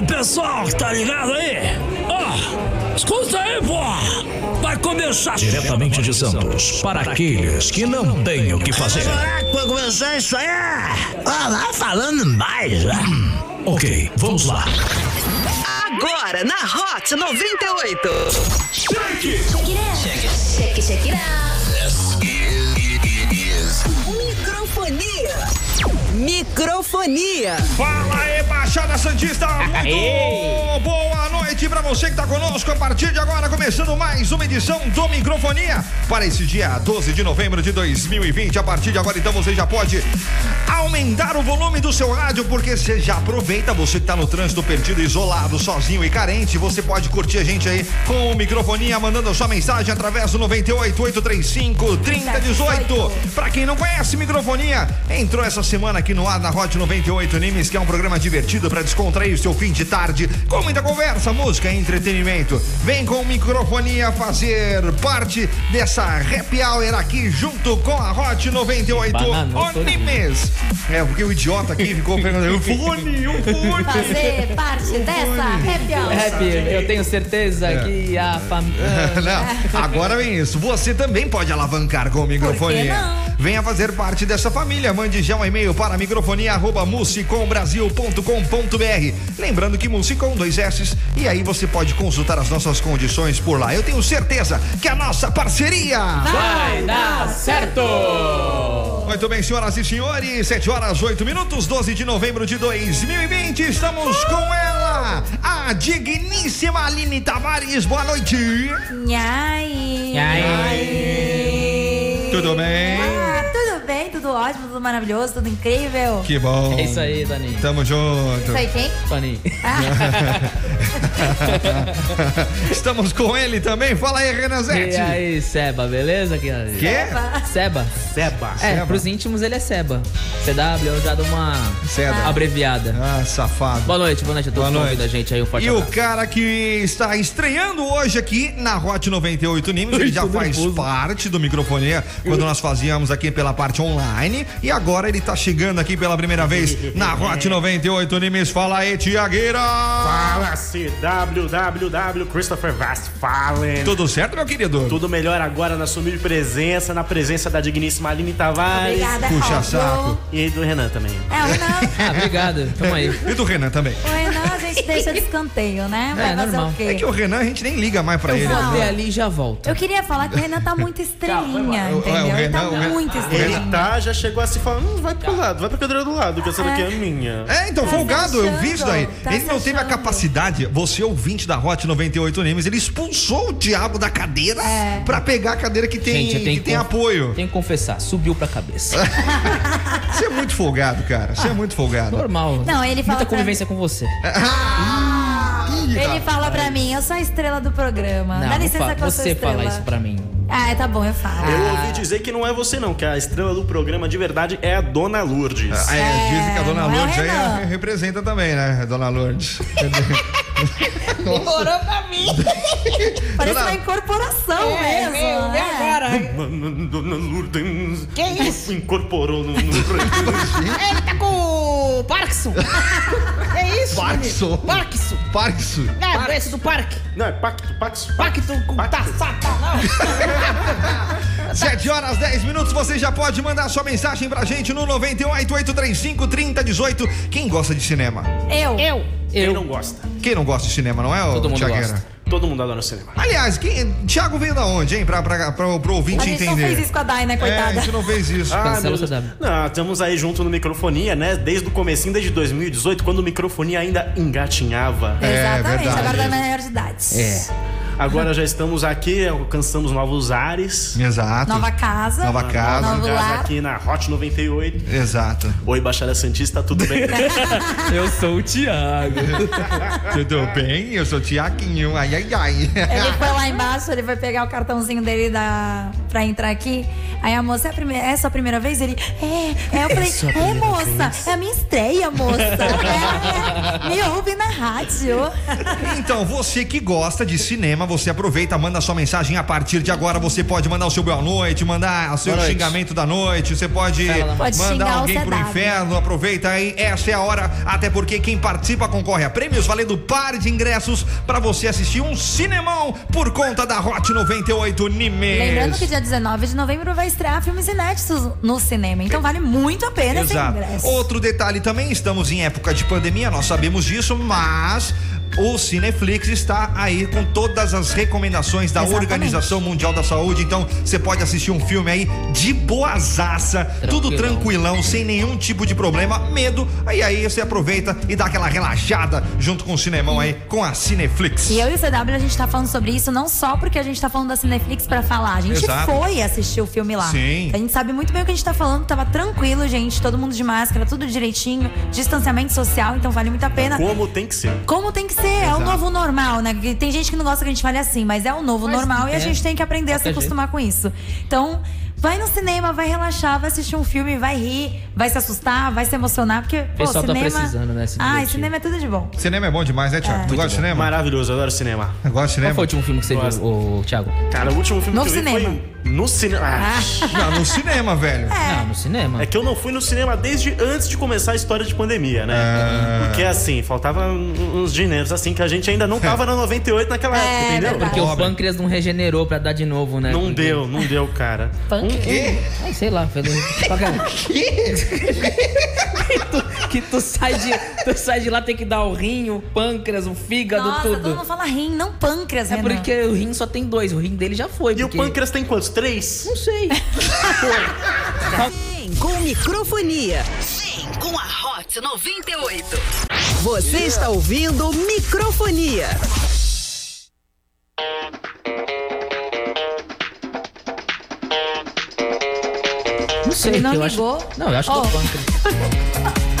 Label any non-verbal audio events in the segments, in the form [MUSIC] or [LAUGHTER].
Salve pessoal que tá ligado aí? Ó, escuta aí, pô! Vai começar Diretamente de Santos, para aqueles que não têm o que fazer. Será que vai começar isso aí? Ah, vai falando mais. né? Ok, vamos lá. Agora na Hot 98. Check it out. Microfonia. Microfonia. Fala aí, Baixada Santista! Muito boa noite pra você que tá conosco a partir de agora, começando mais uma edição do Microfonia para esse dia 12 de novembro de 2020. A partir de agora, então, você já pode aumentar o volume do seu rádio, porque você já aproveita, você que tá no trânsito perdido, isolado, sozinho e carente, você pode curtir a gente aí com o Microfonia, mandando a sua mensagem através do 98 835 3018. Pra quem não conhece Microfonia, entrou essa semana aqui no ar na Hot 98 Nimes, que é um programa divertido para descontrair o seu fim de tarde, com muita conversa, música e entretenimento. Vem com Microfonia fazer parte dessa happy hour aqui junto com a Hot 98 Bananou todo Nimes. É, porque o idiota aqui ficou perguntando, o fone, o fone. Fazer parte dessa happy hour. Happy, eu tenho certeza que a família. [LAUGHS] Não, agora vem isso. Você também pode alavancar com o microfonia. não? Venha fazer parte dessa família. Mande já um e-mail para microfonia.musicombrasil.com.br. Lembrando que Musicom dois S e aí você pode consultar as nossas condições por lá. Eu tenho certeza que a nossa parceria. Vai dar certo! Muito bem, senhoras e senhores, 7 horas 8 minutos, 12 de novembro de 2020. Estamos com ela, a digníssima Aline Tavares. Boa noite. Nhai. Nhai. Tudo bem? Ótimo, tudo maravilhoso, tudo incrível. Que bom. É isso aí, Toninho. Tamo junto. Isso aí, quem? Toninho. [LAUGHS] Estamos com ele também. Fala aí, E Renanzete. aí, Seba, beleza? Que? Quê? Seba. Seba. É, Seba. pros íntimos ele é Seba. CW, eu já dou uma Seda. abreviada. Ah, safado. Boa noite, boa noite a todos Boa noite. da gente aí, um forte E o abraço. cara que está estreando hoje aqui na Hot 98 Nimes, ele já faz nervoso. parte do microfonia quando nós fazíamos aqui pela parte online. E agora ele tá chegando aqui pela primeira vez na Hot 98 Nimes. Fala aí, Tiagueira! Fala CWWW Christopher Westphalen. Tudo certo, meu querido? Tudo melhor agora na sua humilde presença, na presença da digníssima Aline Tavares. Obrigada, Puxa saco. E do Renan também. É, o Renan, [LAUGHS] Ah, obrigado. Tamo aí. E do Renan também. o Renan a gente deixa de escanteio, né? Vai É, fazer normal. o quê? É que o Renan a gente nem liga mais pra ele. Vou ver ali e já volto. Eu queria falar que o Renan tá muito estrelinha, O- o entendeu? Ele Renan- tá o Renan- muito o estrelinha. Ele tá, já chegou assim falando, hum, vai pro lado, vai pra cadeira do lado, que essa daqui é minha. É, então, Tá folgado, se eu achando, vi isso daí. tá ele não teve a achando. capacidade, você ouvinte da Hot 98 Nimes, ele expulsou o diabo da cadeira É. pra pegar a cadeira que tem, Gente, que tem conf- apoio. Tenho que confessar, subiu pra cabeça. [LAUGHS] Você é muito folgado, cara. Você é muito folgado. Normal. Não, ele fala Muita convivência com você. [LAUGHS] Ele fala pra mim, eu sou a estrela do programa. Não, Dá licença fa- que eu sou você estrela. fala isso pra mim. Ah, tá bom, eu falo. Eu ouvi dizer que não é você não, que a estrela do programa de verdade é a Dona Lourdes. Ah, é, dizem que a dona é Lourdes aí é- representa também, né? a Dona Lourdes. [LAUGHS] [LAUGHS] Demorou pra mim. [LAUGHS] Parece Dona- uma incorporação mesmo. né? Dona Lourdes. Que isso? Incorporou no, no Ele tá com o Parkinson. [LAUGHS] É isso? Parkinson. Parkinson. Parkinson. É, preço do parque. Não, é pacto, pacto, Pacto com tá, satanás. [LAUGHS] 7 horas 10 minutos, você já pode mandar sua mensagem pra gente no 98 835 3018. Quem gosta de cinema? Eu. Eu. Quem Eu. não gosta? Quem não gosta de cinema, não é, Todo mundo Tiagueira? gosta. Todo mundo adora o cinema. Aliás, quem, Thiago veio da onde, hein? Pra, pra, pra, pro ouvinte A gente entender. não fez isso com a Dai, né, É, a coitada? gente não fez isso. Ah, Cancela Deus. Não, estamos aí junto no microfonia, né? Desde o comecinho, desde 2018, quando o microfonia ainda engatinhava. Exatamente, É, verdade. agora tá maior de idade. É. Agora já estamos aqui, alcançamos novos ares. Exato. Nova casa. Nova casa. Novo Casa lar. aqui na Hot 98. Exato. Oi, Baixada Santista, tudo bem? [LAUGHS] Eu sou o Thiago. [LAUGHS] Tudo bem? Eu sou o Tiaguinho. Ai, ai, ai. Ele foi lá embaixo, ele foi pegar o cartãozinho dele da pra entrar aqui. Aí a moça, é a, primeira, é a sua primeira vez? Ele, é. Aí eu falei, é, moça, é a minha estreia, moça. [LAUGHS] É, me ouve na rádio. Então, você que gosta de cinema, você aproveita, manda sua mensagem a partir de agora. Você pode mandar o seu boa noite, mandar o seu Boa noite. xingamento da noite. Você pode, Pode mandar alguém pro inferno. Aproveita aí, essa é a hora. Até porque quem participa concorre a prêmios valendo par de ingressos pra você assistir um cinemão por conta da Hot 98 Nimes. Lembrando que dia 19 de novembro vai estrear filmes inéditos no cinema. Então vale muito a pena esse Exato. ingresso. Outro detalhe também, estamos em época de pandemia, nós sabemos disso, mas o Cineflix está aí com todas as recomendações da Exatamente. Organização Mundial da Saúde. Então, você pode assistir um filme aí de boazaça, tudo tranquilão, sem nenhum tipo de problema, medo. Aí aí você aproveita e dá aquela relaxada junto com o cinemão aí, com a Cineflix. E eu e o CW, a gente tá falando sobre isso não só porque a gente tá falando da Cineflix pra falar. A gente Exato. foi assistir o filme lá. Sim. A gente sabe muito bem o que a gente tá falando. Tava tranquilo, gente. Todo mundo de máscara, tudo direitinho. Distanciamento social, então vale muito a pena. Como tem que ser. Como tem que ser, é o novo normal, né? Tem gente que não gosta que a gente fale assim, mas é o novo Mas normal e a é. gente tem que aprender a se acostumar com isso. Então, vai no cinema, vai relaxar, vai assistir um filme, vai rir, vai se assustar, vai se emocionar, porque, pô, pessoal tá cinema. precisando, né, divertir. cinema é tudo de bom. Cinema é bom demais, né, Thiago? tu gosta de cinema? Maravilhoso, eu adoro cinema. Gosta de Qual cinema? foi o último filme que você Gosto. viu, ô, Thiago? Cara, o último filme No que eu vi cinema. foi no cinema. Ah, Não, no cinema, velho. Não, no cinema. É que eu não fui no cinema desde antes de começar a história de pandemia, né? Ah. Porque assim, faltava um- uns dinheiros assim que a gente ainda não tava na 98 naquela É, época, entendeu? verdade. Porque o pâncreas não regenerou pra dar de novo, né? Não Porque- deu, não deu, cara. Pâncreas? Ai, sei lá, foi [LAUGHS] [LAUGHS] [LAUGHS] que, tu, sai de tu sai de lá tem que dar o rim, o pâncreas, o fígado, Nossa, todo tudo. mundo fala rim, não pâncreas, É Renan. porque o rim só tem dois, o rim dele já foi. E o porque- pâncreas tem quantos? Três? Não sei. Vem com microfonia. Vem com a Hot 98. Você está ouvindo microfonia. Não sei. Ele não ligou? Acho... Não, eu acho Oh. que é o pâncreas.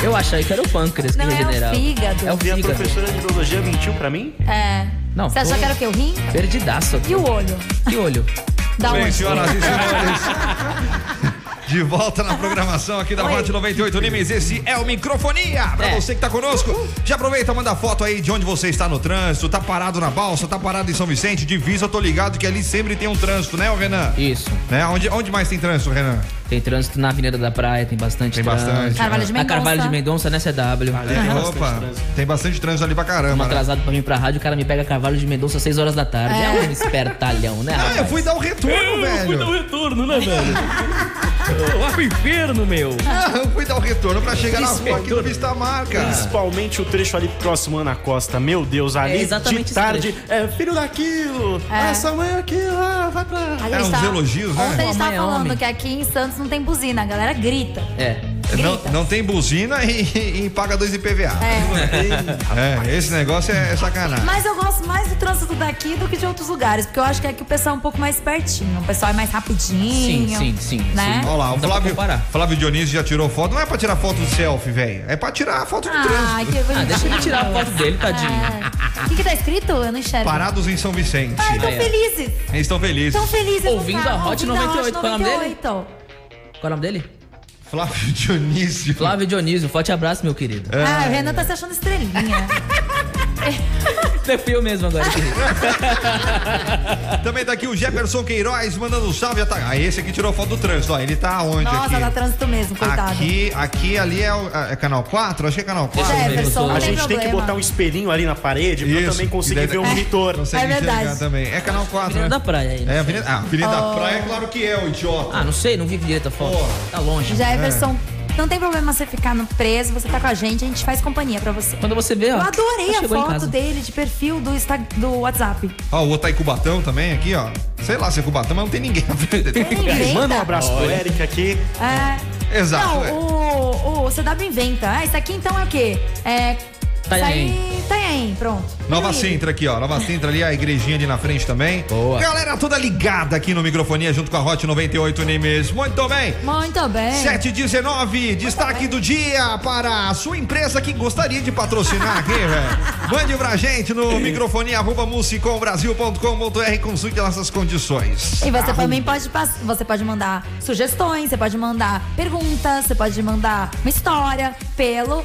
Eu achei que era o pâncreas Não, que é o regenerava. fígado. É o E a fígado. professora de biologia mentiu pra mim? É. Não, Você achou que era o quê? O rim? Perdidaço. aqui. E o olho? Que olho? Da Bem, onde? senhoras e senhores. De volta na programação aqui da. Hot 98 Nimes, esse é o Microfonia. Pra É. você que tá conosco, já aproveita, manda foto aí de onde você está no trânsito, tá parado na balsa, tá parado em São Vicente, divisa, eu tô ligado que ali sempre tem um trânsito, né, ô Renan? Isso. Né? Onde, onde mais tem trânsito, Renan? Tem trânsito na Avenida da Praia, tem bastante Tem trânsito. bastante. Carvalho de Na Mendonça. Carvalho de Mendonça, né, CW. Ali tem bastante Opa, trânsito. tem bastante trânsito ali pra caramba, Estamos né? atrasado pra vir pra rádio, o cara me pega Carvalho de Mendonça às 6 horas da tarde. É, um espertalhão, né? Ah, eu fui dar o retorno, velho. retorno, né, velho? [LAUGHS] Lá pro inferno, meu. Ah, eu fui dar o retorno pra chegar na rua aqui do retorno. Vista Marca. Principalmente o trecho ali próximo à Ana Costa. Meu Deus, ali É exatamente de tarde. É filho daquilo. É. Essa mãe aquilo. Ah, vai pra. É, uns tava- elogios, né? Ontem a gente tava é falando homem. que aqui em Santos não tem buzina, a galera grita. É. Não, não tem buzina e, e paga dois IPVA. É. É, esse negócio é, sacanagem. Mas eu gosto mais do trânsito daqui do que de outros lugares, porque eu acho que aqui o pessoal é um pouco mais pertinho. O pessoal é mais rapidinho. Sim, sim, sim. Né? sim. Olha lá, o Flávio. Flávio Dionísio já tirou foto. Não é pra tirar foto do selfie, velho. É pra tirar foto de Ah, trânsito. que Ah, deixa ele tirar a foto dele, tadinho. É. O que, que tá escrito? Eu não enxergo. Parados em São Vicente. Ah, é. felizes. Eles estão felizes. Tão felizes. no Ouvindo a Hot ouvindo 98. Qual é o nome dele? 98. Qual é o nome dele? Flávio [LAUGHS] Dionísio. Flávio Dionísio. Forte abraço, meu querido. Ah, o Renan tá se achando estrelinha. [LAUGHS] [LAUGHS] Você fui eu mesmo agora. [LAUGHS] Também tá aqui o Jefferson Queiroz mandando um salve. Tá... Ah, esse aqui tirou foto do trânsito. Ó, ele tá onde Nossa, aqui? dá trânsito mesmo, coitado. Aqui, aqui, ali é, o, é canal 4? Acho que é canal 4. Jefferson, não A tem gente tem que problema. botar um espelhinho ali na parede pra eu Isso. também conseguir E daí- ver o [LAUGHS] monitor. Consegue É verdade. enxergar também. É canal 4, Avenida né? da Praia aí. É, Avenida, ah, Avenida da Oh. Praia, claro que é, o idiota. Ah, não sei, não vi direito a foto. Pô. Tá longe. Jefferson, É. não tem problema você ficar no preso, você tá com a gente, a gente faz companhia pra você. Quando você vê, ó. Eu adorei a foto dele de perfil do, Insta- do WhatsApp. Ó, o outro tá aí Cubatão também, aqui, ó. Sei lá se é Cubatão, mas não tem ninguém inventa. Manda um abraço pro Eric aqui. É. Exato. Não, é. o, o CW inventa. Ah, isso aqui então é o quê? É. Itanhaém. Sair- Itanhaém. Tem, pronto. Nova Sintra aqui, ó. Nova [LAUGHS] Sintra ali, a igrejinha ali na frente também. Boa. Galera toda ligada aqui no microfonia junto com a Hot 98 Nimes. Muito bem. Muito bem. 719, destaque do dia para a sua empresa que gostaria de patrocinar aqui, [LAUGHS] velho. Mande pra gente no microfonia arroba musicombrasil.com.br consulte nossas condições. E você Arrum- também pode, você pode mandar sugestões, você pode mandar perguntas, você pode mandar uma história pelo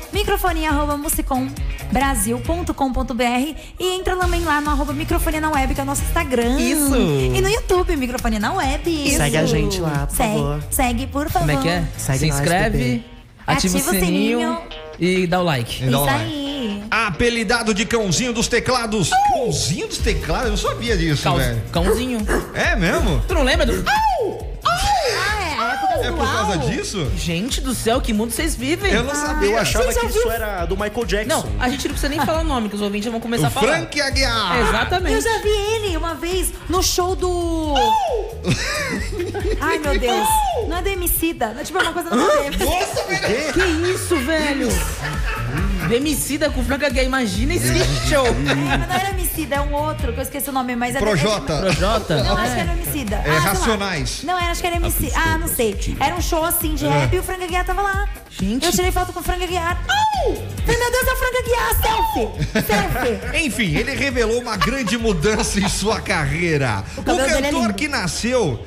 microfonia.musicombrasil.com.br e entra também lá no arroba microfonia na web, que é o nosso Instagram. Isso. E no YouTube, microfonia na web. Segue a gente lá, por segue, favor. Segue, por favor. Como é que é? Segue Se nós, inscreve, ativa, Ativa o sininho, sininho. e dá o like. Dá Isso like. aí. Apelidado de cãozinho dos teclados. Cãozinho dos teclados? Eu não sabia disso, Cão- velho. cãozinho. É mesmo? Tu não lembra do. É, é por causa É do disso? Gente do céu, que mundo vocês vivem? Eu não sabia. Eu achava que isso era do Michael Jackson. Não, a gente não precisa nem falar o nome, que os ouvintes vão começar O a falar. Frank Aguiar. Exatamente. Eu já vi ele uma vez no show do. Ai, meu [LAUGHS] Deus. Não é do Emicida. Não é tipo uma coisa ver. Nossa, velho. Que isso, velho? Demicida com Franca Gay, imagina esse show. É, mas não era Emicida, é um outro, que eu esqueci o nome, mas é. Projota. Projota? Não, acho que era Emicida. É, ah, sei lá. Racionais. Não, era, acho que era Emicida. Ah, não sei. Era um show assim de rap e o Frank Aguiar tava lá. Gente. Eu tirei foto com o Frank Aguiar. Au! Meu Deus, é o Frank Aguiar, selfie! Selfie! [LAUGHS] Enfim, ele revelou uma grande mudança em sua carreira. O, cabelo dele é cantor lindo. que nasceu,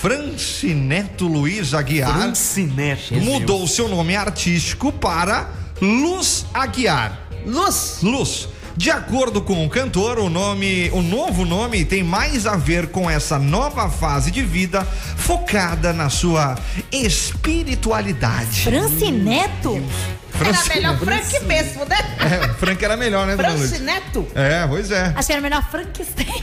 Francineto Luiz Aguiar, Francineto. mudou seu nome artístico para Luz Aguiar. Luz. Luz. De acordo com o cantor, o nome, o novo nome tem mais a ver com essa nova fase de vida focada na sua espiritualidade. Francineto? Era melhor Frank mesmo, né? É, Frank era melhor, né? Francineto. É, pois é. Acho que era melhor Frankenstein.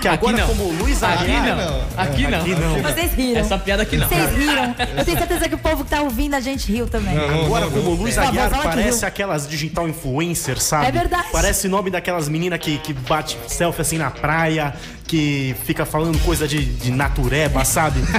Que agora, não. como Luiz Aqui Aguiar. não. Aqui não. Aqui não. Vocês riram. Essa piada aqui não. Vocês riram. [LAUGHS] Eu tenho certeza que o povo que tá ouvindo a gente riu também. Agora, como Luiz Aguiar parece aquelas digital influencers, sabe? É verdade. Parece nome daquelas meninas que, que bate selfie assim na praia, que fica falando coisa de, de natureba, sabe? [LAUGHS]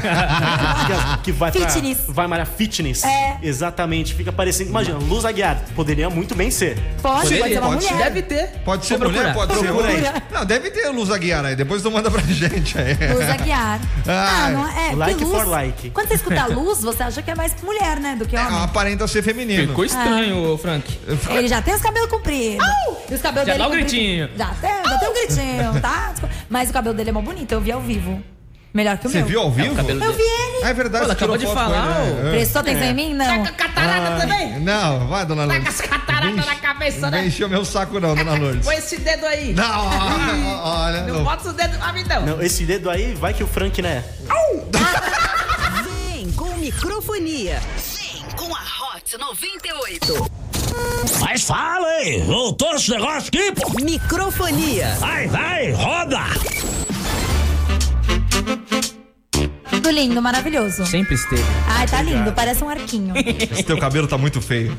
que, que vai pra- Fitness. vai malhar fitness. É. Exatamente. Fica parecendo. Imagina, Luz Aguiar poderia muito bem ser. Pode, pode ser uma pode ser. mulher. Deve ter. Pode ser Vou mulher, procurar. pode ser Procura aí. mulher. Não, deve ter Luz Aguiar aí. Depois tu manda pra gente aí. Luz Aguiar. [LAUGHS] Ah, Ai. não é. Like luz, for like. Quando você escuta luz, você acha que é mais mulher, né? Do que É, homem. aparenta ser feminino. Ficou estranho, Frank. [LAUGHS] Ele já tem os cabelos compridos. E os cabelos Já dele dá o compridos- gritinho. Já tem, já tem um gritinho, tá? Mas o cabelo dele é mó bonito, eu vi ao vivo. Melhor que o Você meu. viu ao vivo? cabelo Eu vi ele. Ah, é verdade, Pô, ela você acabou de falar, ele, né? Prestou atenção em mim? Não. Tá com catarata também? É. Não, vai, dona Tá Lourdes. com as cataratas Não na cabeça, Não né? encheu meu saco não, dona Lourdes. Põe esse dedo aí. Não, olha. Não não. bota os dedos pra mim, não. Não, esse dedo aí, vai que o Frank, né? Vem com microfonia. Vem com a Hot 98. Mas fala aí, voltou esse negócio aqui, pô. Microfonia. Vai, vai, roda. Tudo lindo, maravilhoso. Sempre esteve. Ai, tá lindo, parece um arquinho. Esse teu cabelo tá muito feio.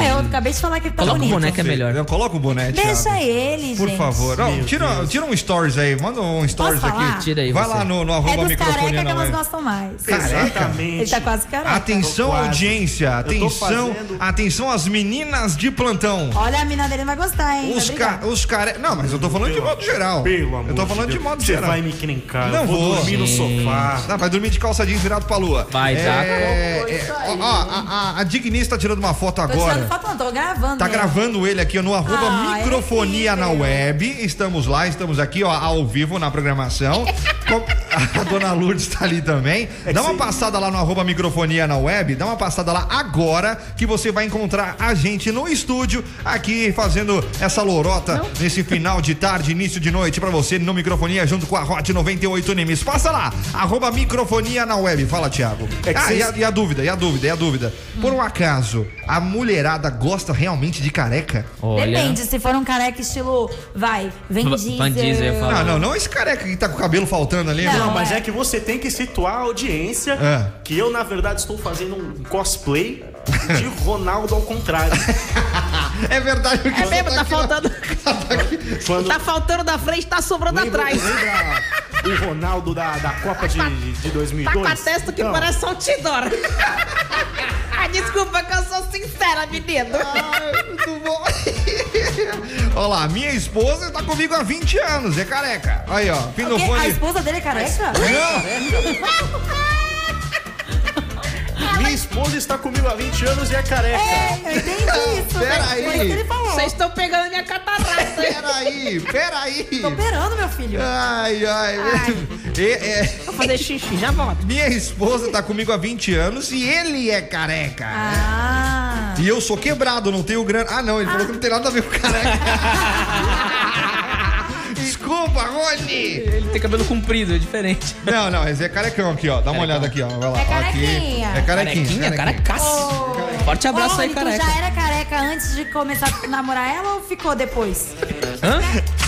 Ai, eu acabei de falar que ele tá Coloca o bonito. boneco, é melhor. Não, coloca o boné, Thiago. Deixa ele, Por gente. favor. Não, tira, tira um stories aí. Manda um stories aqui. Tira aí Vai você. lá no, no É arroba dos microfone careca que elas web. gostam mais. Exatamente. Ele tá quase careca. Atenção, quase. audiência. Atenção, fazendo- atenção às meninas de plantão. Olha, a mina dele vai gostar, hein? Os, ca os care... Não, mas eu tô falando de modo geral. Pelo amor Eu tô falando de, Deus. modo Você geral. vai me encrencar. Não eu vou, vou. dormir no sofá. Não, vai dormir de calça jeans virado pra lua. Vai. É, é, ó, a, Dignista tá tirando uma foto agora. Foto, não, tô gravando. Tá né? gravando ele aqui no arroba Ah, microfonia é na web. Estamos lá, estamos aqui, ó, ao vivo na programação. Com- [LAUGHS] A dona Lourdes tá ali também. Dá uma sim. passada lá no arroba microfonia na web. Dá uma passada lá agora que você vai encontrar a gente no estúdio aqui fazendo essa lorota nesse final de tarde, início de noite pra você no microfonia junto com a Hot 98 Nimes. Passa lá, arroba microfonia na web. Fala, Thiago. É ah, e, a, e a dúvida, e a dúvida, e a dúvida. Por um acaso, a mulherada gosta realmente de careca? Olha. Depende, se for um careca estilo, vai, Vin Diesel. Van Diesel. Não, não, não esse careca que tá com o cabelo faltando ali. Não. Não, mas é. é que você tem que situar a audiência É. que eu, na verdade, estou fazendo um cosplay de Ronaldo ao contrário. [LAUGHS] É verdade o que É você mesmo, tá aqui na- faltando. [LAUGHS] Quando Tá faltando da frente, tá sobrando lembra, atrás. lembra o Ronaldo da, da Copa de, de Tá 2002? com a testa que Então, parece outdoor. ah, [LAUGHS] desculpa que eu sou sincera, menino. Ai, muito bom. Olha lá, minha esposa tá comigo há 20 anos, é careca. Aí, ó, fim do O quê? A esposa dele é careca? [LAUGHS] Minha esposa está comigo há 20 anos e é careca. É, eu entendi isso. Pera né? aí. Foi isso que ele falou. Vocês estão pegando minha catarata. Peraí, peraí. Tô operando, meu filho. Ai, ai. É, é, Vou fazer xixi, já volto. minha esposa tá comigo há 20 anos e ele é careca. Ah. E eu sou quebrado, não tenho grana. Ah, não, ele falou que não tem nada a ver com careca. [LAUGHS] Desculpa, Rony. Ele tem cabelo comprido, é diferente. Não, não, esse é carecão aqui, ó. Dá uma olhada aqui, ó. Vai lá. É aqui. carequinha. É carequinha. Carequinha, carecaço. Forte abraço aí, Rony, careca. Tu já era careca antes de começar a namorar ela ou ficou depois? Hã?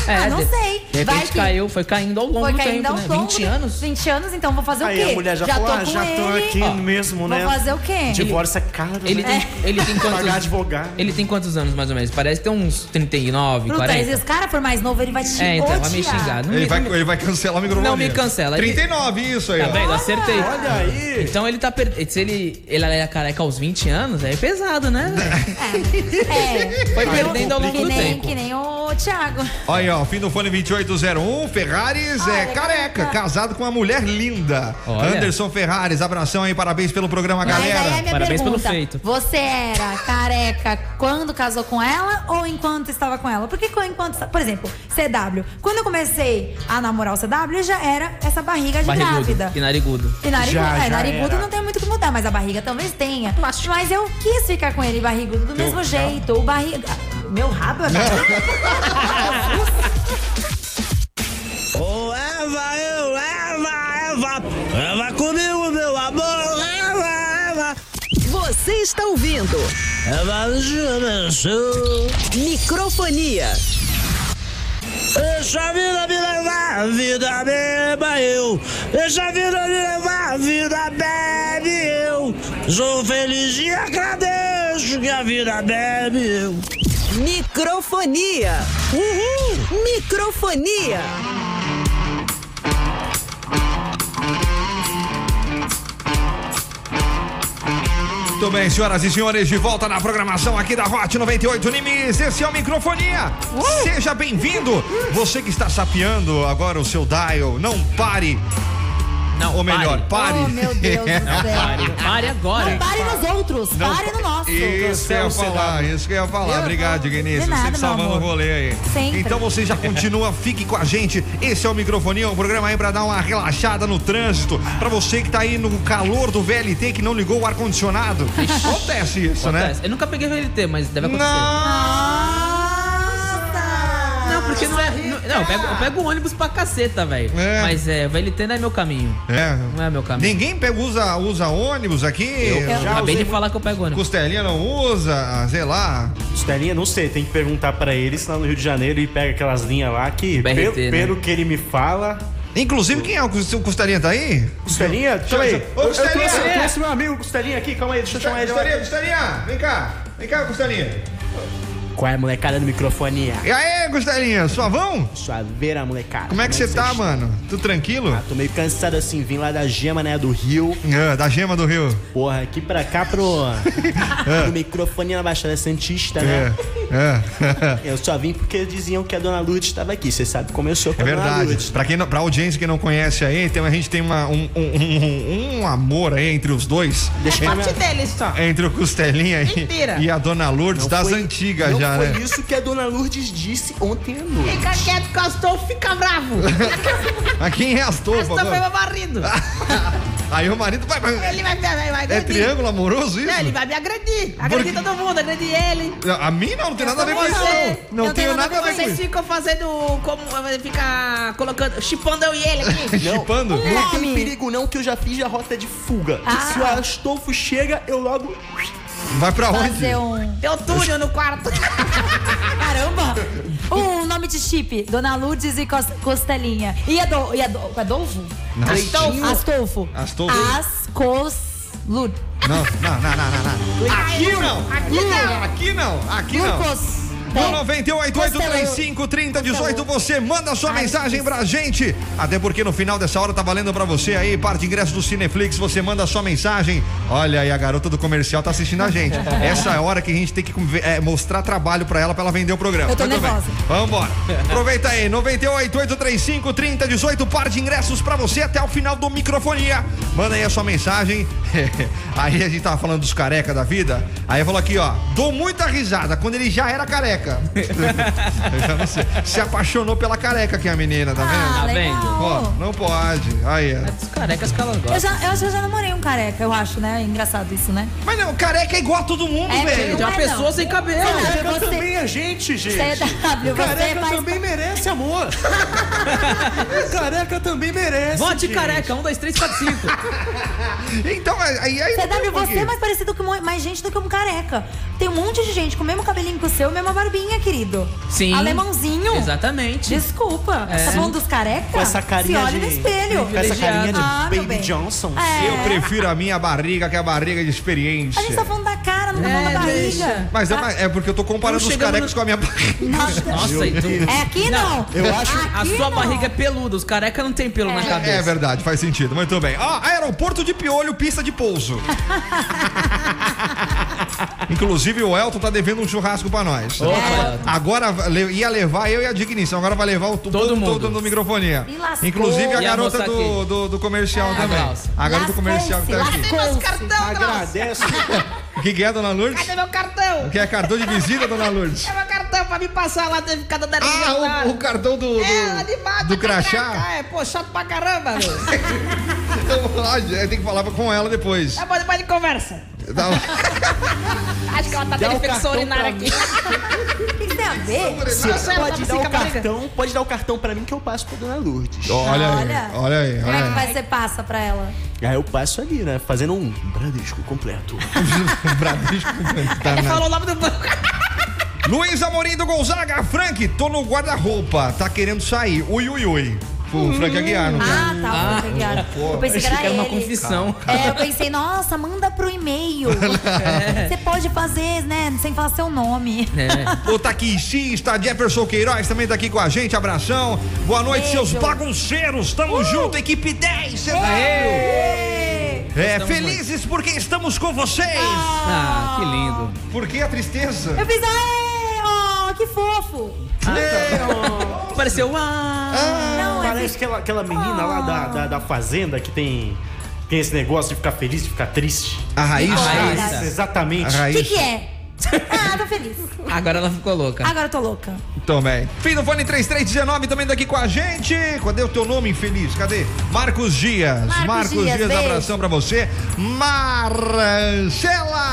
Ah, não de- sei. De Vai repente que- caiu, foi caindo ao longo Foi do caindo tempo, ao né? longo 20 do- anos. 20 anos, então vou fazer o Aí quê? a mulher já, já falou, tô ah, com já tô ele. aqui Ó, mesmo, né? Vou fazer o quê? Divórcio é caro, Ele né? tem, ele tem [LAUGHS] quantos Pagar advogado. Ele tem quantos anos, mais ou menos? Parece ter uns 39, Bruta, 40. se esse cara for mais novo, ele vai te É, então, vai me xingar. Não Ele me, vai, não ele vai cancelar o microfone. Não me cancela. Ele- 39, isso aí, Tá vendo? Acertei. Olha aí. Então ele tá perdendo. Se ele, ele era careca aos 20 anos, é pesado, né? É. [LAUGHS] Foi Eu- perdendo ao longo do tempo. Que nem o Thiago. Olha, ó, fim do fone 2801, Ferraris Ah, é é careca, casado com uma mulher linda. Olha. Anderson Ferraris, abração aí, parabéns pelo programa, Mas aí é galera. minha Parabéns pelo pergunta. feito. Você era careca quando casou com ela ou enquanto estava com ela? Porque enquanto, por exemplo, CW. Quando eu comecei a namorar o CW, já era essa barriga de Barrigudo grávida. e narigudo. E narigudo, Já, é, já narigudo era. não tem muito o que mudar, mas a barriga talvez tenha. Mas eu quis ficar com ele barrigudo do mesmo jeito. O barriga. Meu rabo é Ô, Eva, eu, Eva, Eva, Eva comigo, meu amor, Eva, Eva. Você está ouvindo Eva. Microfonia. Deixa a vida me levar, vida beba eu. Deixa a vida me levar, vida bebe eu. Sou feliz e agradeço que a vida bebe eu. Microfonia. Uhul. Microfonia. Muito bem, senhoras e senhores, de volta na programação aqui da Hot 98 Nimes. Esse é o Microfonia. Seja bem-vindo. Você que está sapeando agora o seu dial, não pare. Não, Ou melhor, pare. Oh, meu Deus do [LAUGHS] céu. Pare, pare agora. Não pare nos outros, pare no nosso. Isso que eu ia falar, isso que eu ia falar. Eu- Obrigado, Guinness. Nada, Sempre meu salvando o rolê aí. Sempre. Então você já continua, fique com a gente. Esse é o Microfonia, um programa aí pra dar uma relaxada no trânsito. Pra você que tá aí no calor do VLT, que não ligou o ar-condicionado. Acontece isso, né? Acontece. Eu nunca peguei VLT, mas deve acontecer. Não! Não, porque não é. Não, não, eu, pego, eu pego o ônibus pra caceta, velho. É. Mas é, VLT não é meu caminho. É. Não é meu caminho. Ninguém pega, usa, usa ônibus aqui? Eu já acabei de falar que eu pego ônibus. Costelinha não usa, sei lá. Costelinha, não sei, tem que perguntar pra eles lá no Rio de Janeiro e pega aquelas linhas lá que, BRT, pelo, né? pelo que ele me fala. Inclusive, quem é o Cos- o Costelinha? Tá aí? Costelinha, deixa eu Ô, aí. Eu, eu Costelinha! trouxe, eu trouxe meu amigo Costelinha aqui, calma aí, deixa eu chamar ele. Costelinha, Costelinha, vem cá. Vem cá, Costelinha. Qual é, molecada do microfonia? E aí, Costelinha, suavão? Suaveira, molecada. Como é que você tá, mano? Tudo tranquilo? Ah, tô meio cansado assim, vim lá da gema, né, do Rio. Ah, da gema do Rio. Porra, aqui pra cá pro, [LAUGHS] pro microfone na Baixada Santista, É, né? é. [LAUGHS] Eu só vim porque diziam que a Dona Lourdes estava aqui. Você sabe como eu sou com É a Dona verdade. Lourdes. Pra, quem não, pra audiência que não conhece aí, tem, a gente tem uma, um, um, um- um amor aí entre os dois. Deixa eu Parte deles só. Entre o Costelinha e, e a Dona Lourdes, Não das foi- antigas não foi né? isso que a Dona Lourdes disse ontem à noite. Fica quieto, Castor, fica bravo. [LAUGHS] Mas quem é Astolfo foi agora? meu marido. [LAUGHS] Aí o marido vai. vai- Ele vai, vai, vai É agredir. triângulo amoroso isso? Não, ele vai me agredir. Agredir todo mundo, agredir ele. A mim não, não tem nada a ver com isso, Você. não. Não tenho nada a ver com Vocês isso. ficam fazendo como. Ficar colocando. chipando eu e ele aqui. [LAUGHS] Chipando? Não tem perigo não que eu já fiz a rota de fuga. Ah. Se o Astolfo chega, eu logo... Vai pra onde? Fazer um. Deu túnel no quarto. [LAUGHS] Caramba! Um nome de chip: Dona Lourdes e Cos- Costelinha. E Ado, e Ado, Adolfo? Astolfo. Astolfo. Astolfo. Ascos. Lud. Não, não, não, não, não, não. Aqui não! Aqui não! Aqui não! Aqui não! Lucas. No 98 835 3018 você manda sua mensagem pra gente. Até porque no final dessa hora tá valendo pra você aí, parte de ingresso do Cineflix, você manda sua mensagem. Olha aí, a garota do comercial tá assistindo a gente. [LAUGHS] Essa é a hora que a gente tem que é, mostrar trabalho pra ela, pra ela vender o programa. Eu tô Muito bem. nervosa. Vambora. Aproveita aí, 98 835 3018, par de ingressos pra você até o final do microfonia. Manda aí a sua mensagem. [LAUGHS] aí a gente tava falando dos careca da vida. Aí falou aqui, ó, dou muita risada quando ele já era careca. [LAUGHS] Eu já não sei. Se apaixonou pela careca aqui a menina, tá vendo? Ah, Tá legal. vendo? Ó, não pode. Aí, ó. Os carecas que elas Eu, gostam. já, eu acho que eu já namorei um careca, eu acho, né? Engraçado isso, né? Mas não, careca é igual a todo mundo, É, velho. De uma Não é, pessoa não. sem cabelo. Careca você- também é gente, gente. CW, você Careca faz- também merece amor. [LAUGHS] Careca também merece. Vote gente. careca, um, dois, três, quatro, cinco. [LAUGHS] Então, aí, aí não tem CW, você é mais parecido com mais gente do que um careca. Tem um monte de gente com o mesmo cabelinho que o seu, mesma barbinha, querido. Sim. Alemãozinho. Exatamente. Desculpa. É. Tá falando dos carecas? Com essa carinha Se olha de... no espelho. Com essa carinha de Ah, Baby. Johnson. É. Eu prefiro a minha barriga que a barriga de experiência. A gente tá falando da cara, não tá É, falando da barriga. deixa. Mas é, Ah, é porque eu tô comparando Não os carecas no- com a minha barriga. Nossa. Nossa, e tu... É aqui não. Eu acho- A Aqui sua não. barriga é peluda, os careca não tem pelo na cabeça. É verdade, faz sentido. Muito bem. Ó, aeroporto de Piolho, pista de pouso. [LAUGHS] Inclusive o Elton tá devendo um churrasco pra nós. Opa, Elton. Agora ia levar eu e a Digníssima, agora vai levar o Todo povo mundo. todo no microfonia. E lascou. Inclusive a E a garota moça do, aqui? do, do comercial A também. Glaucia. A garota do comercial que tá aqui. Agradece. [LAUGHS] O que, que é, dona Lourdes? Cadê meu cartão? O que é cartão de visita, dona Lourdes? Cadê meu cartão pra me passar lá? Teve cada dando Ah, o, o cartão do, do, É, lá de do cá, crachá? É, pô, chato pra caramba, [LAUGHS] meu. Então, [LAUGHS] ah, tem que falar com ela depois. Tá bom, depois de conversa. Dá- [LAUGHS] Acho que ela tá tendo o infecção cartão urinária pra aqui. O [LAUGHS] que tem a ver? Você pode tá dar o cartão, pode dar o cartão pra mim que eu passo pra dona Lourdes. Olha aí, Olha. olha aí, Como é olha que vai ser passa pra ela? Aí eu passo ali, né? Fazendo um Bradesco completo. [LAUGHS] Bradesco. Tá Ele falou o nome do banco. Luiz Amorim do Gonzaga. Frank, tô no guarda-roupa. Tá querendo sair. Ui, ui, ui. O Frank Aguiar, não tem? Ah, tá. Ah, muito obrigada. Eu pensei que era que era uma ele. confissão. É, eu pensei, nossa, manda pro e-mail. [LAUGHS] Você pode fazer, né, sem falar seu nome. É. O taquicista Jefferson Queiroz também tá aqui com a gente. Abração. Boa noite, Beijo. seus bagunceiros. Tamo junto, equipe 10. CW. Ê! É, Estamos felizes porque estamos com vocês. Ah, que lindo. Por que a tristeza? Eu fiz, aê, oh, que fofo. Pareceu. Ah, é Parece aquela, aquela menina lá da, da, da fazenda que tem, tem esse negócio de ficar feliz, de ficar triste. A Raíssa. A Raíssa. exatamente. A O que que é? Ah, tô feliz. agora ela ficou louca. Agora eu tô louca. Também. Fim do fone 3319 também daqui com a gente. Cadê o teu nome, infeliz? Cadê? Marcos Dias. Marcos Dias, beijo. abração pra você. Marcela,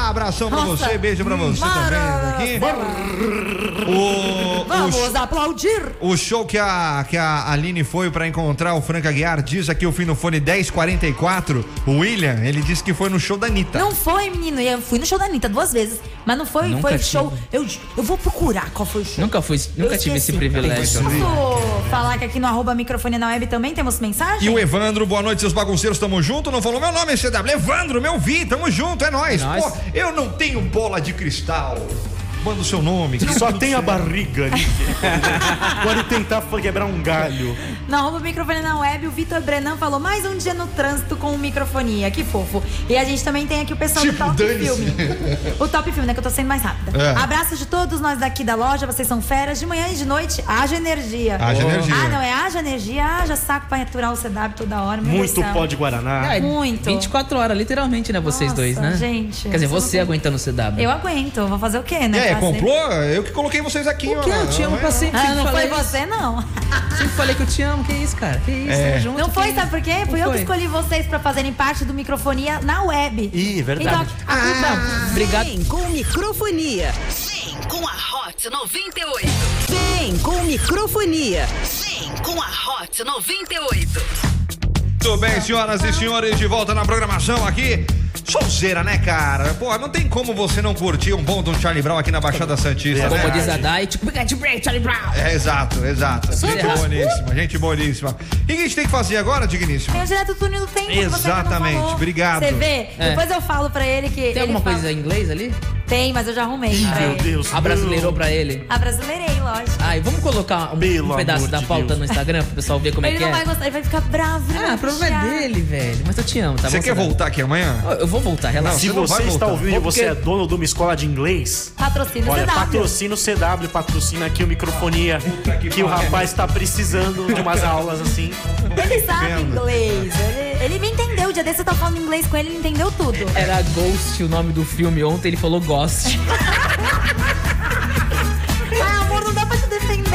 abração pra Nossa. você. Beijo pra você Mara- também. Aqui. O, o, Vamos aplaudir. o show que a, que a Aline foi pra encontrar o Frank Aguiar diz aqui o fim do fone 1044. O William, ele disse que foi no show da Anitta. Não foi, menino. Eu fui no show da Anitta duas vezes. Mas não foi, Nunca foi tive. show. Eu, eu vou procurar qual foi o show. Nunca fui, nunca Eu tive esse esqueci. privilégio. Posso falar que aqui no arroba microfone na web também temos mensagem? E o Evandro, boa noite, seus bagunceiros, tamo junto. Não falou meu nome, CW. Evandro, meu vi, tamo junto, é nóis. É nóis. Pô, eu não tenho bola de cristal. Manda o seu nome. que Só tem a barriga ali. [LAUGHS] Pode tentar quebrar um galho. No arroba microfone na web, o Vitor Brenan falou mais um dia no trânsito com microfonia. Que fofo. E a gente também tem aqui o pessoal Tipo, do Top. Filme. O Top Filme, né? Que eu tô sendo mais rápida. É. Abraços de todos nós daqui da loja. Vocês são feras. De manhã e de noite, haja energia. Haja energia. Ah, não, é haja energia, haja saco pra aturar o CW toda hora. meu Muito pó de Guaraná. É, Muito. 24 horas, literalmente, né? Vocês Nossa, dois, né? gente, Quer dizer, não você aguentando o CW. Eu aguento. Vou fazer o quê, né? aí, Sempre- comprou? Eu que coloquei vocês aqui, O que? ó. Eu te amo Não pra é? sempre. Ah, não foi falei isso. você, não. [LAUGHS] Sempre falei que eu te amo. Que isso, cara? Que isso? É. Junto. Não foi, sabe por quê? Fui Não eu que foi. escolhi vocês pra fazerem parte do microfonia na web. Ih, verdade. Então, a culpa- Obrigado. Vem com microfonia. Vem com a Hot 98. Vem com microfonia. Vem com a Hot 98. Muito bem, senhoras e senhores, de volta na programação aqui. Solzeira, né, cara? Pô, não tem como você não curtir um bom de um Charlie Brown aqui na Baixada Santista, Como né? diz a Dai, tipo, Charlie Brown. É, exato, exato. Gente boníssima, gente boníssima. E o que a gente tem que fazer agora, digníssimo? Tem o direto do túnel do tempo. você Exatamente, obrigado. Você vê? É. Depois eu falo pra ele que. Tem ele alguma fala- coisa em inglês ali? Tem, mas eu já arrumei. pra Meu ele. Deus. Abrasileirou pra ele. Abrasileirei, lógico. Ai, vamos colocar um, um pedaço da de pauta Deus. no Instagram pro pessoal ver como é ele que não é. vai gostar, ele vai ficar bravo. ele Ah, o problema é dele, velho. Mas eu te amo, tá Você bom? quer Sadal? voltar aqui amanhã? Eu vou voltar, relaxa. Se Você você está ouvindo e você é dono de uma escola de inglês, Patrocínio olha, CW. patrocina o CW, patrocina aqui o microfonia, que, o rapaz está precisando de umas aulas assim. Ele sabe vendo? inglês. Ele, ele me entendeu. O dia desse eu tava falando inglês com ele, ele entendeu tudo. Era Ghost o nome do filme ontem, ele falou Ghost. [LAUGHS] Ah, amor, não dá pra te defender.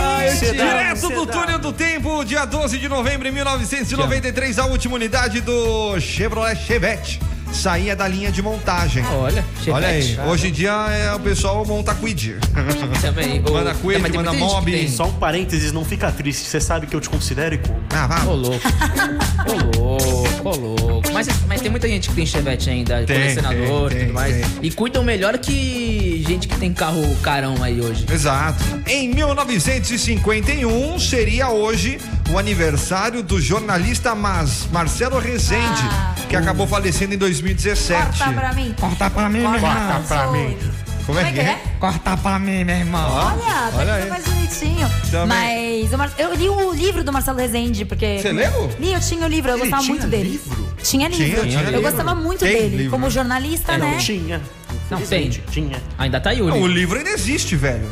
Direto do túnel do tempo, dia 12 de novembro de 1993, a última unidade do Chevrolet Chevette saía da linha de montagem. Olha, Olha aí, hoje em dia é, o pessoal monta quid. [LAUGHS] Também. Manda Quid, tem manda Mob. Só um parênteses, não fica triste, você sabe que eu te considero e como. Ah, vá. Ô, louco. [LAUGHS] Ô, louco, ô, louco. Mas, mas tem muita gente que tem Chevette ainda, Tem, colecionador e tem, tudo mais. tem. E cuidam melhor que gente que tem carro carão aí hoje. Exato. Em 1951 seria hoje o aniversário do jornalista Mas, Marcelo Rezende, Ah. que acabou falecendo em 2017. Corta pra mim. Corta pra mim, meu irmão. Corta pra mim. Como é que é? Corta pra mim, meu irmão. Olha, olha tá aí. mais bonitinho. Também. Mas eu li o livro do Marcelo Rezende, porque. Você leu? Li, eu tinha o livro, eu Ele gostava tinha muito dele. livro? Tinha livro. Tinha, tinha eu livro. gostava muito Tem dele. livro. Como jornalista, É, né? Não tinha. Não, Infelizmente, Tinha. Ainda tá aí o Não, o livro. livro ainda existe, velho.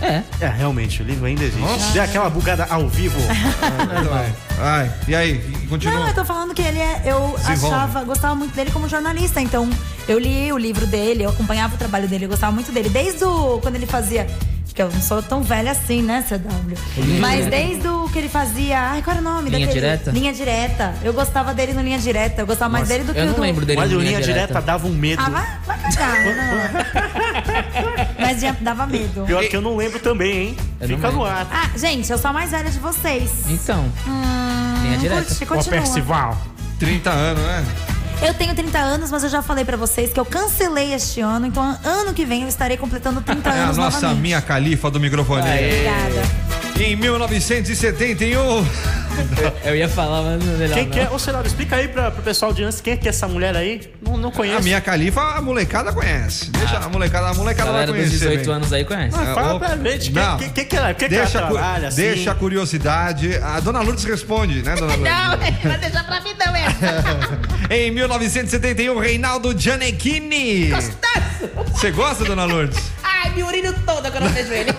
É. É, realmente, o livro ainda existe. Dê aquela bugada ao vivo. [LAUGHS] Ai, e aí? Continua. Não, eu tô falando que ele é. Eu Desenvolve. achava, gostava muito dele como jornalista. Então, eu li o livro dele, eu acompanhava o trabalho dele, eu gostava muito dele. Desde o. Quando ele fazia. Que eu não sou tão velha assim, né, CW? Mas desde o que ele fazia. Ai, qual era o nome Linha daquele? Direta? Linha direta. Eu gostava dele no Linha Direta. Eu gostava mais dele do que Eu o não do. lembro dele no o linha direta dava um medo. Ah, vai, vai cagar, [LAUGHS] não. Mas já dava medo. Pior que eu não lembro também, hein? Eu não Fica no lembro. ar. Ah, gente, eu sou a mais velha de vocês. Então, Hum, Linha direta. curte, Ó, continua. Percival. 30 anos, né? Eu tenho 30 anos, mas eu já falei pra vocês que eu cancelei este ano, então ano que vem eu estarei completando 30 [LAUGHS] É a anos nossa novamente. minha califa do microfone. Obrigada. Em 1971, [LAUGHS] eu ia falar, mas não é melhor Quem não. que é? Ô, Senado, explica aí pra, pro pessoal de antes quem é que é essa mulher aí. Não, não conheço. a minha califa, a molecada conhece. Deixa a molecada, a molecada vai galera dos conhecer. 18 bem. anos aí conhece. Ah, fala pra gente. Não. Quem que, que, que, ela- que, que Deixa, ela cu- trabalha assim? deixa a curiosidade. A dona Lourdes responde, né, dona Lourdes? Não, [LAUGHS] vai deixar pra mim não, é. [LAUGHS] em 1971, Reinaldo Gianecchini. Você gosta, dona Lourdes? Ai, me urino toda quando eu [LAUGHS] vejo ele.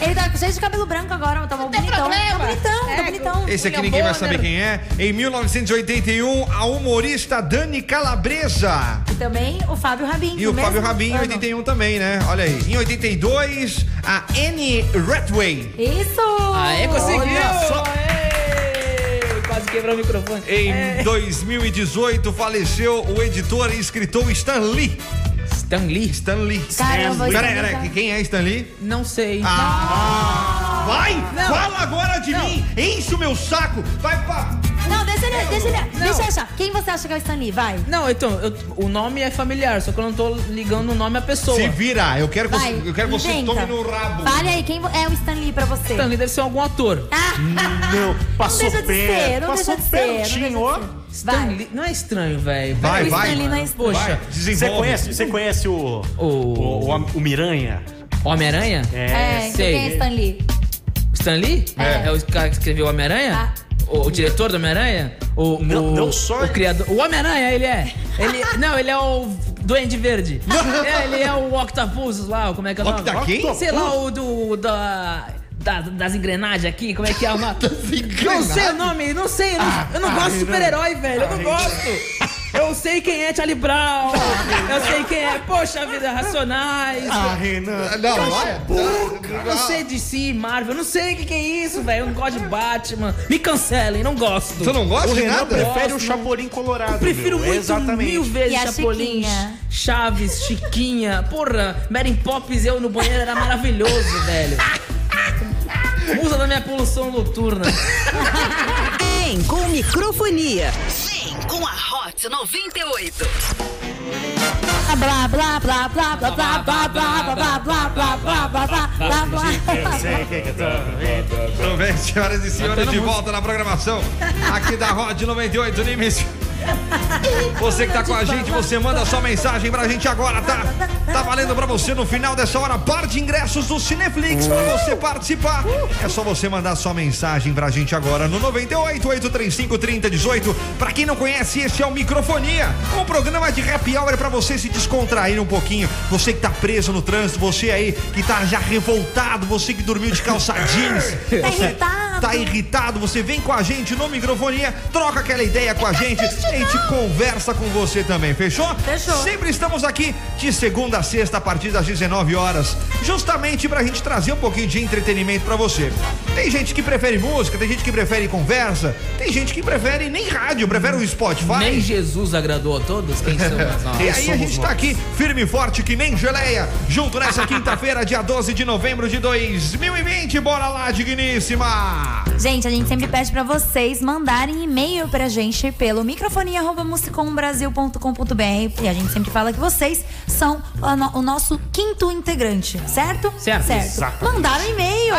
Ele tá cheio de cabelo branco agora, tá bonitão. Tá bonitão, tá É, bonitão. Esse aqui ninguém vai saber quem é. Em 1981, a humorista Dani Calabresa. E também o Fábio Rabin. E o Fábio mesmo Rabin em ano. 81 também, né? Olha aí. Em 82, a Anne Rathway. Isso! Aê, conseguiu! Olha só. Aê! Quase quebrou o microfone. Em 2018, faleceu o editor e escritor Stan Lee. Stan Lee? Stan Lee. Caramba, Peraí, Stan Lee peraí. tá- Quem é Stan Lee? Não sei. Ah! Vai! Não. Fala agora de Não. mim! Enche o meu saco! Vai pra. Não, deixa ele, deixa ele. Não. Deixa eu achar. Quem você acha que é o Stan Lee? Vai. Não, então, eu- o nome é familiar, só que eu não tô ligando o nome à pessoa. Se vira! Eu quero que Vai. você, eu quero que você tome no rabo. Fale aí, quem é o Stan Lee pra você? Stan Lee deve ser algum ator. Não, passou Não deixa de ser, perto. não Passou deixa de ser. Pertinho, ó. De ser. Stan Vai. Lee não é estranho, velho. Vai, O vai. Stan Lee não é estranho. Poxa, Vai, Você desenvolve. conhece, você conhece o, O- o, o, o Miranha? Homem-Aranha? É, então sei. quem é Stan Lee? Stan Lee? É. É o cara que escreveu Homem-Aranha? Ah. O, o diretor do Homem-Aranha? O, Não- o, não só O criador. O Homem-Aranha, ele é. Ele, [LAUGHS] não, ele é o Duende Verde. [LAUGHS] É, ele é o Octopus lá, como é que é o nome? Octa quem? Sei lá, o do. Da, da- das engrenagens aqui, como é que é o [LAUGHS] nome? Não sei o nome, não sei. Eu não, eu não gosto de super-herói, velho. Eu não gosto. Eu sei quem é Charlie Brown. Eu sei quem é, poxa vida, Racionais. Ah, Renan. Não, vai. Eu não sei de si, Marvel, eu não sei o que, que é isso, velho. Eu não gosto de Batman. Me cancelem, não gosto. Você não gosta O de Renan nada? prefere o Chapolin Colorado. Prefiro meu. muito Exatamente. mil vezes Chapolin, Chiquinha? Chaves, Chiquinha. Porra, Mary Poppins eu no banheiro era maravilhoso, velho. [LAUGHS] Usa da minha poluição noturna. Vem com microfonia. Vem com a Hot 98. Blá, blá, blá, blá, blá, blá, blá, blá, blá, blá, blá, blá, blá, blá, blá, blá, blá. Então vem, senhoras e senhores, de volta na programação aqui da Rod 98 Nimes. Você que tá com a gente, você manda sua mensagem pra gente agora, tá? Tá valendo pra você no final dessa hora par de ingressos do Cineflix pra você participar. É só você mandar sua mensagem pra gente agora no 98 835 3018. Pra quem não conhece, esse é o Microfonia, um programa de happy hour pra você se descontrair um pouquinho. Você que tá preso no trânsito, você aí que tá já revoltado, você que dormiu de calça jeans. Tá irritado. Tá irritado, você vem com a gente no Microfonia, troca aquela ideia com a gente, a gente conversa com você também, fechou? Fechou. Sempre estamos aqui de segunda a sexta a partir das 19 horas, justamente pra gente trazer um pouquinho de entretenimento pra você. Tem gente que prefere música, tem gente que prefere conversa, tem gente que prefere nem rádio, prefere o Spotify. Nem Jesus agradou a todos? Quem somos [LAUGHS] nós? E aí a gente tá aqui firme e forte que nem geleia, junto nessa quinta-feira, dia 12 de novembro de 2020. Bora lá, digníssima! Gente, a gente sempre pede pra vocês mandarem e-mail pra gente pelo microfonia.musicombrasil.com.br e a gente sempre fala que vocês são o, no- o nosso quinto integrante, certo? Certo. Certo. Mandaram e-mail.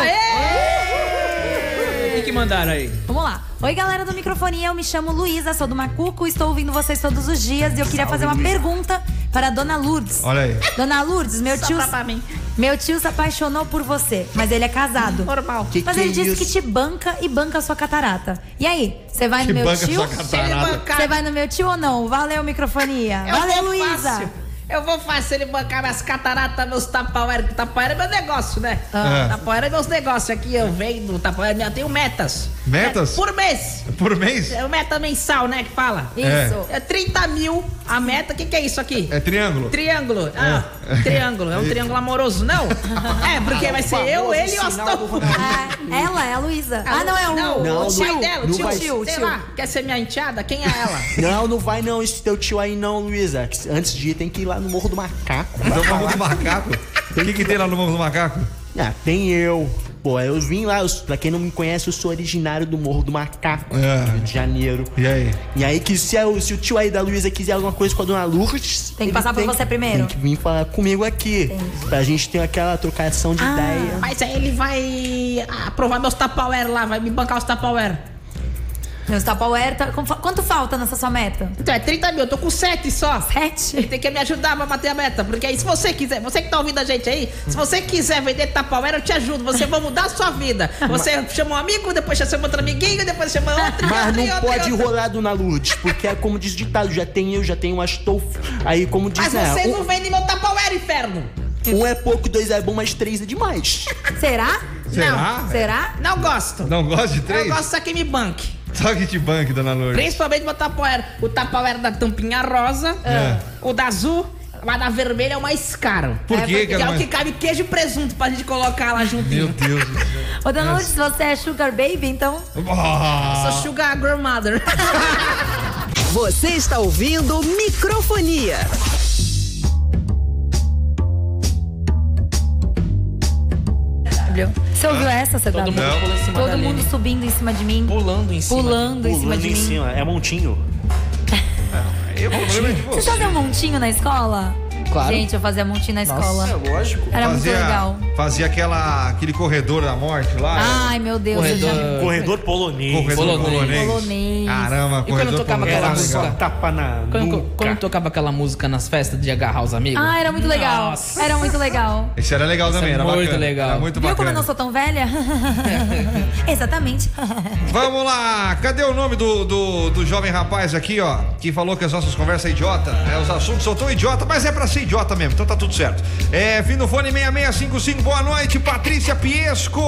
O que, que mandaram aí? Vamos lá. Oi, galera do Microfonia, eu me chamo Luísa, sou do Macuco, estou ouvindo vocês todos os dias e eu queria fazer uma pergunta para a Dona Lourdes. Olha aí. Dona Lourdes, meu tio, Sopra pra mim. meu tio se apaixonou por você, mas ele é casado. Normal. mas ele disse que te banca e banca a sua catarata. E aí, você vai Que no meu banca tio? Você vai no meu tio ou não? Valeu, Microfonia. eu Valeu, Luísa. fácil. Eu vou se ele bancar minhas cataratas, meus tapauera, que tapauera é meu negócio, né? Ah. Tapauera é meus negócios. Aqui eu vendo tapauera, eu tenho metas. Metas? Por mês. Por mês? É o meta mensal, né, que fala. Isso. É 30 mil a meta. O que, que é isso aqui? É triângulo? Triângulo. Ah, triângulo. É um [LAUGHS] triângulo amoroso, não? É, porque vai ser eu, ele e o Astolfo. É, ela é a Luísa. Ah, não, é o, Não, o o tio. dela, o tio, tio, tio, sei tio. lá, quer ser minha enteada? Quem é ela? [LAUGHS] Não, não vai não, esse teu tio aí não, Luísa. Antes de ir tem que ir lá no Morro do Macaco. No Morro do Macaco? O que, que tem lá no Morro do Macaco? Ah, tem eu. Pô, eu vim lá, eu, pra quem não me conhece, eu sou originário do Morro do Macaco, É. Rio de Janeiro. E aí? E aí, que se, a- se o tio aí da Luísa quiser alguma coisa com a dona Lourdes... Tem que passar por você primeiro. Tem que vir falar comigo aqui. Pra gente ter aquela trocação de Ah. ideia. Mas aí ele vai aprovar meus tapauera lá, vai me bancar os tapauera. Meus Tupperware, tá- quanto falta nessa sua meta? Então é 30 mil, eu tô com 7 só. Sete? Ele tem que me ajudar pra bater a meta. Porque aí, se você quiser, você que tá ouvindo a gente aí, se você quiser vender tapauera, eu te ajudo. Você vai mudar a sua vida. Você chama um amigo, depois chama outro amiguinho, depois chama outro. Mas outro, não outro, pode outro. rolar Dona Lourdes, porque é como diz o ditado, já tem eu, já tem o Astolfo. Aí, como diz, Mas né, você um, não vende meu tapauera, inferno. um é pouco, dois é bom, mas três é demais. Será? Será? Será? Não gosto. Não gosta de Eu três? gosto só que me banque. Só que banque, dona Lourdes. Principalmente meu tapauera. O da tampinha rosa, É. o da azul, mas da vermelha é o mais caro. Por é, quê, porque que ela é o mais- que cabe queijo e presunto pra gente colocar lá juntinho. Meu Deus do céu. [LAUGHS] Ô, Dona Lourdes, você é Sugar Baby, então? Ah, Sou sugar grandmother. [LAUGHS] Você está ouvindo Microfonia. Você ouviu essa, CW? Todo mundo pula em cima da Todo mundo subindo em cima de mim. Pulando em cima. Pulando em cima Pulando de em mim. cima. É montinho. [LAUGHS] eu, o problema é de Você você. fazia um montinho na escola? Claro. Gente, eu fazia montinho na escola. É lógico. Era muito legal. Fazia aquela, aquele corredor da morte lá. Ai, meu Deus. eu já- Corredor. Corredor polonês. corredor polonês. polonês. Polonês. Caramba, E quando corredor tocava polonês. aquela legal. tapa na Quando, quando tocava aquela música nas festas de agarrar os amigos? Ah, era muito legal. Nossa. Era muito legal. Esse era legal Esse também, é era muito bacana. legal. Era muito Viu como eu bacana. não sou tão velha? [LAUGHS] Exatamente. Vamos lá, cadê o nome do, do, do jovem rapaz aqui, ó? Que falou que as nossas conversas é idiota. É, os assuntos são tão idiota, mas é pra ser idiota mesmo, então tá tudo certo. É, fim do fone 6655, boa noite, Patrícia Piesco.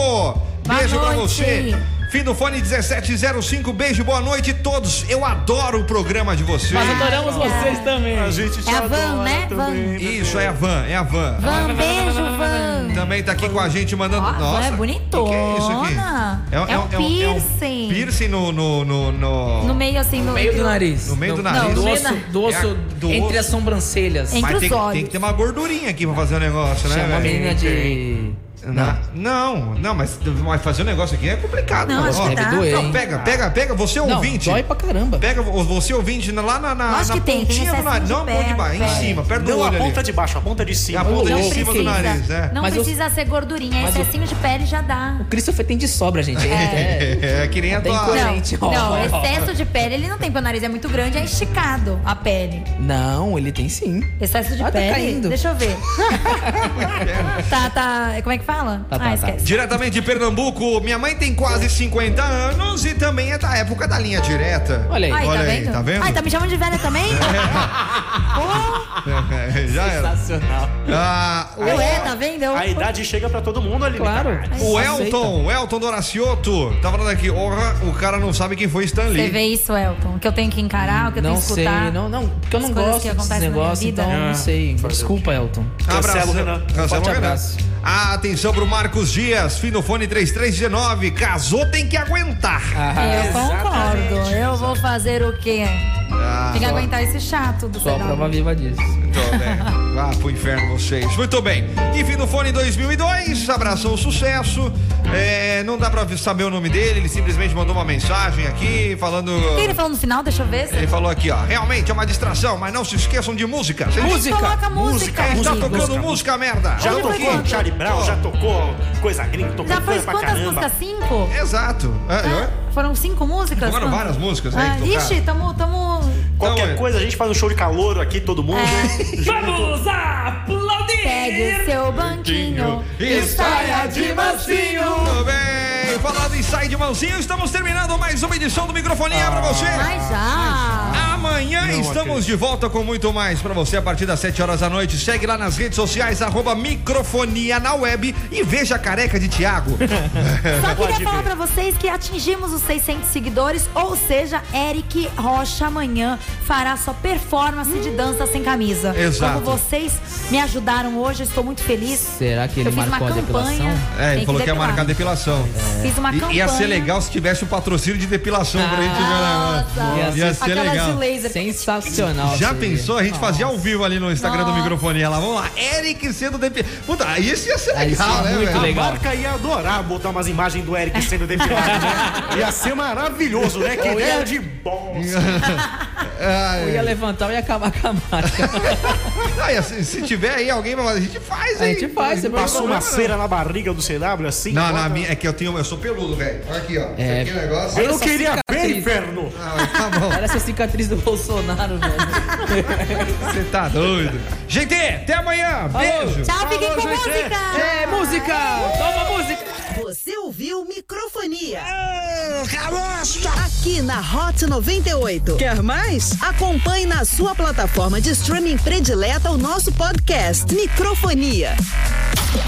Beijo pra você. Fim do fone 1705, beijo, boa noite a todos. Eu adoro o programa de vocês. Nós adoramos vocês também. A gente te É a Van, adora né? também. Isso, é a Van, é a Van. Van, beijo, Van. Também tá aqui com a gente mandando. A Van Nossa, é que bonitona. que é isso aqui? É um piercing. piercing no, no, no, no- No meio assim, no, No meio do nariz. No meio do Não, nariz. Do no meio osso, do osso É, do entre osso. as sobrancelhas. Entre Mas os tem, que- olhos. tem que ter uma gordurinha aqui pra fazer o negócio, né? Chama uma velho? menina de Na- Não, não, mas, mas fazer um negócio aqui é complicado. Não, acho que dá. doer, hein? pega, pega, pega, você Não, ouvinte. dói pra caramba. Pega vo- você ouvinte lá na, na, Lógico na que tem, tem pontinha do excesso nariz. de Não a ponta de baixo, em cima, perto do Não a olho ali. ponta de baixo, a ponta de É a cima. ponta Não de cima do precisa. nariz, é. Não Mas eu- precisa ser gordurinha, Mas eu- excessinho de pele já dá. O Christopher tem de sobra, gente. É. É, [LAUGHS] é que nem a Tem tua... coisa- Não, Gente, ó. não, excesso de pele ele não tem, porque o nariz é muito grande, é esticado a pele. Não, ele tem sim. Excesso de Ah, tá pele. caindo. Deixa eu ver. [LAUGHS] tá, tá. Como é que fala? Tá, tá, ah, tá. esquece. Diretamente de Pernambuco, minha mãe tem quase 50 anos e também é da época da linha direta. Olha aí. Ai, Olha tá aí, vendo? tá vendo? Ai, tá me chamando de velha também? [LAUGHS] Pô, Já era. Sensacional. Ah, eu é, tá vendo? Eu- A idade chega pra todo mundo ali. Claro. o. Elton, o Elton Doracioto, tá falando aqui, orra, o cara não sabe quem foi Stan Você vê isso, Elton? Que eu tenho que encarar, o que eu Não tenho que sei, escutar. não, não, porque eu não gosto negócios, vida. então Ah, não sei. Desculpa, Elton. Abraço, Cancela o Renan. Cancela Forte o Renan. abraço. Ah, atenção pro Marcos Dias, fim do fone 3319. Casou, tem que aguentar. É, eu concordo. Eu vou fazer o quê? Ah, Tem que aguentar esse chato do Só prova viva disso. Muito [LAUGHS] bem. Vá pro inferno vocês. Muito bem. E fim do fone 2002, abraçou o sucesso. É, não dá pra saber o nome dele, ele simplesmente mandou uma mensagem aqui falando. O que ele falou no final? Deixa eu ver. Ele falou aqui, ó. Realmente é uma distração, mas não se esqueçam de música. Vocês- Música. Coloca música. Tá Música, tocando música, música. merda. Já tocou? Charlie Brown, já tocou coisa gringa, tocou Já foi coisa pra quantas caramba. músicas? Cinco? Exato. É, Ah, foram cinco músicas? Tocaram Quantas? várias músicas aí Ah, ixi, tamo, tamo... Qualquer Então, é. coisa, a gente faz um show de calor aqui, todo mundo. [LAUGHS] Vamos aplaudir! Pegue o seu banquinho E saia de mansinho. Tudo bem. Falando em saia de mansinho, estamos terminando mais uma edição do Microfonia pra você. Mas já. Amanhã Não estamos acredito. de volta com muito mais pra você a partir das 7 horas da noite. Segue lá nas redes sociais, arroba microfonia na web e veja a careca de Tiago. [LAUGHS] Só Pode queria falar ver. pra vocês que atingimos os 600 seguidores, ou seja, Eric Rocha amanhã fará sua performance de dança sem camisa. Exato. Como vocês me ajudaram hoje, eu estou muito feliz. Será que ele eu fiz marcou uma a campanha. depilação? É, ele Tem falou que ia marcar a depilação. Fiz uma I- campanha. Ia ser legal se tivesse o patrocínio de depilação pra gente jogar. Nossa, Ia Ia ser legal. Sensacional. Já pensou? A gente fazia ao vivo ali no Instagram do Nossa. Microfonia lá. Vamos lá, Eric sendo depilado. Puta, isso ia ser legal, sim, né, muito velho? A legal. marca ia adorar botar umas imagens do Eric sendo depilado, [LAUGHS] né? Ia ser maravilhoso, né? Que Ou ia- ideia de bom. [LAUGHS] Ai, Eu ia levantar e ia acabar com a marca. [LAUGHS] ai, se tiver aí alguém pra fazer, a gente faz, A hein? gente faz, você tem Passou uma cera na barriga do CW assim? Não, bota- na minha, é que eu tenho, eu sou peludo, velho. Olha aqui, ó. É. Aqui é negócio. Eu não queria ver, cicatriz. inferno! Ah, tá bom. Era essa cicatriz do Bolsonaro, velho. [LAUGHS] Você tá doido. Gente, até amanhã. Beijo. Tchau, fiquem com gente. música. É, música! Toma música! Você ouviu Microfonia. Aqui na Hot 98. Quer mais? Acompanhe na sua plataforma de streaming predileta o nosso podcast Microfonia.